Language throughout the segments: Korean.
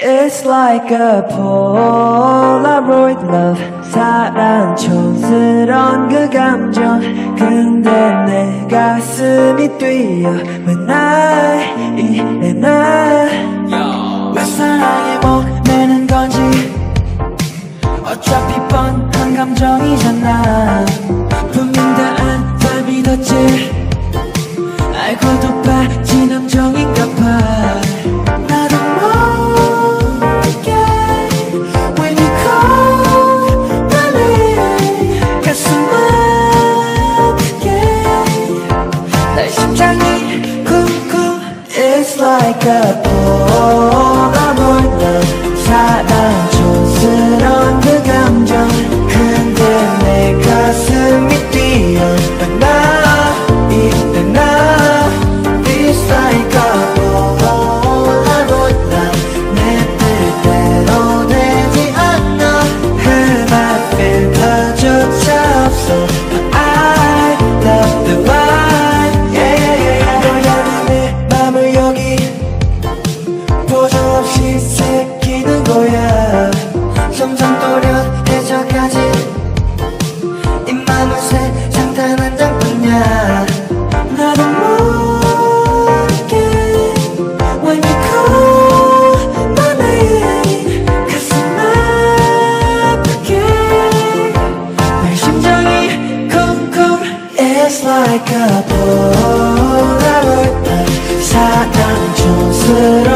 It's like a Polaroid love 사랑 촌스러운 그 감정 근데 내 가슴이 뛰어 When I 이래 심장이 쿵쿵 It's like a Polaroid 새기는 거야? 점점 또렷해져가지. 이 맘은 세상 단 한 장뿐이야. 나도 모르게 When you call my name 가슴 아프게. 내 심장이 쿵쿵 It's like a Polaroid 사랑 촌스러운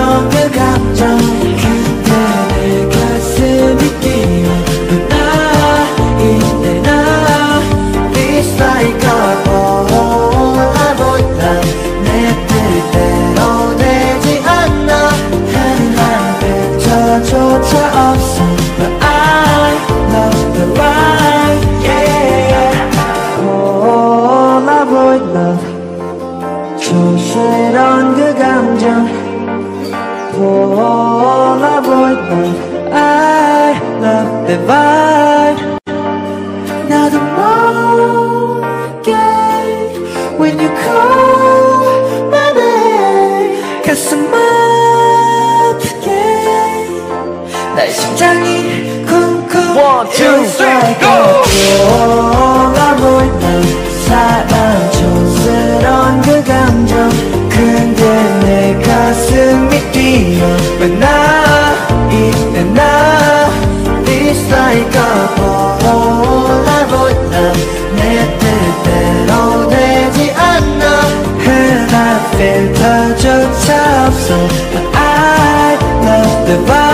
필터조차 없어 But I love the vibe yeah Polaroid love 촌스러운 그 감정 Polaroid love I love the vibe 나도 모르게 When you call my name 가슴 심장이 쿵쿵 One, two, three, go! Polaroid love 사랑 촌스러운 그 감정 근데 내 가슴이 뛰어 왜나 이때 나 It's like a Polaroid love 내 뜻대로 되지 않아 흔한 필터조차 없어 But I love the vibe